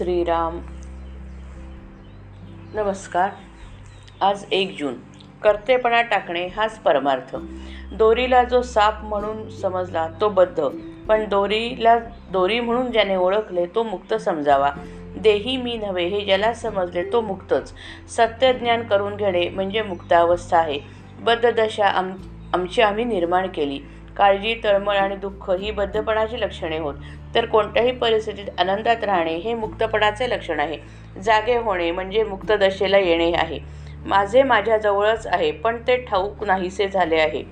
श्रीराम. नमस्कार. आज एक जून. कर्तेपणा टाकणे हाच परमार्थ. दोरीला जो साप म्हणून समजला तो बद्ध. पण दोरीला दोरी म्हणून ज्याने ओळखले तो मुक्त समजावा. देही मी नव्हे हे ज्याला समजले तो मुक्तच. सत्यज्ञान करून घेणे म्हणजे मुक्तावस्था आहे. बद्धदशा आम आमची आम्ही निर्माण केली. काळजी तळमळ आणि दुःख ही बद्धपणाची लक्षणे होत. तर कोणत्याही परिस्थितीत आनंदात राहणे हे मुक्तपणाचे लक्षण आहे. जागे होणे म्हणजे मुक्तदशेला येणे आहे. माझे माझ्याजवळच आहे पण ते ठाऊक नाहीसे झाले आहे.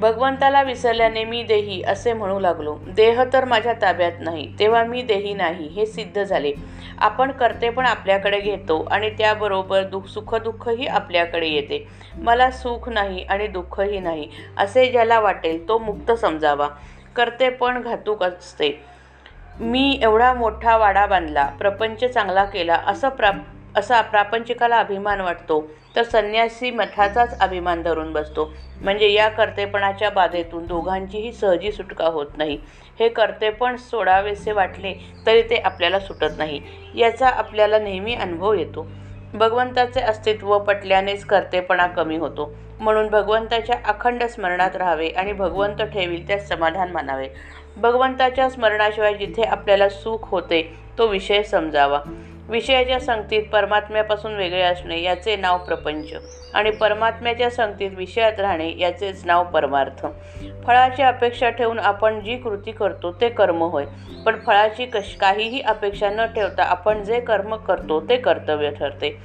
भगवंताला विसरल्याने मी देही असे म्हणू लागलो. देह तर माझ्या ताब्यात नाही तेव्हा मी देही नाही हे सिद्ध झाले. आपण करते पण आपल्याकडे घेतो आणि त्याबरोबर दुःख सुखदुःखही आपल्याकडे येते. मला सुख नाही आणि दुःखही नाही असे ज्याला वाटेल तो मुक्त समजावा. करते पण घातूक असते. मी एवढा मोठा वाडा बांधला प्रपंच चांगला केला असं प्रा असा प्रापंचिकाला अभिमान वाटतो. तर संन्यासी मठाचाच अभिमान धरून बसतो. म्हणजे या कर्तेपणाच्या बाधेतून दोघांचीही सहजी सुटका होत नाही. हे कर्तेपण सोडावेसे वाटले तरी ते आपल्याला सुटत नाही. याचा आपल्याला नेहमी अनुभव येतो. भगवंताचे अस्तित्व पटल्यानेच कर्तेपणा कमी होतो. म्हणून भगवंताच्या अखंड स्मरणात राहावे आणि भगवंत ठेवील त्यास समाधान मानावे. भगवंताच्या स्मरणाशिवाय जिथे आपल्याला सुख होते तो विषय समजावा. विषयाच्या संगतीत परमात्म्यापासून वेगळे असणे याचे नाव प्रपंच आणि परमात्म्याच्या संगतीत विषयात राहणे याचेच नाव परमार्थ. फळाची अपेक्षा ठेवून आपण जी कृती करतो ते कर्म होय पण फळाची कश काहीही अपेक्षा न ठेवता आपण जे कर्म करतो ते कर्तव्य ठरते.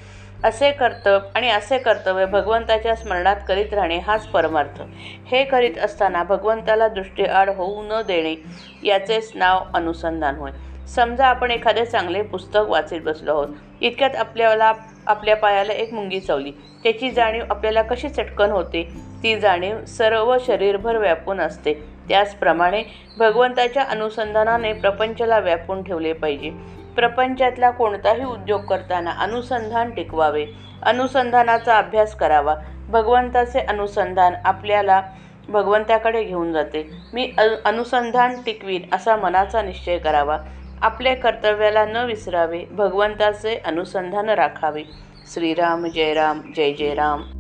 असे कर्तव्य आणि असे कर्तव्य भगवंताच्या स्मरणात करीत राहणे हाच परमार्थ. हे करीत असताना भगवंताला दृष्टीआड होऊ न देणे याचेच नाव अनुसंधान होय. समजा आपण एखादे चांगले पुस्तक वाचत बसलो आहोत. इतक्यात आपल्याला आपल्या पायाला एक मुंगी चावली. त्याची जाणीव आपल्याला कशी चटकन होते? ती जाणीव सर्व शरीरभर व्यापून असते. त्याचप्रमाणे भगवंताच्या अनुसंधानाने प्रपंचाला व्यापून ठेवले पाहिजे. प्रपंचातला कोणताही उद्योग करताना अनुसंधान टिकवावे. अनुसंधानाचा अभ्यास करावा. भगवंताचे अनुसंधान आपल्याला भगवंताकडे घेऊन जाते. मी अनुसंधान टिकवीन असा मनाचा निश्चय करावा. आपल्या कर्तव्याला न विसरावे भगवंताचे अनुसंधान राखावे. श्रीराम जय राम जय जय राम.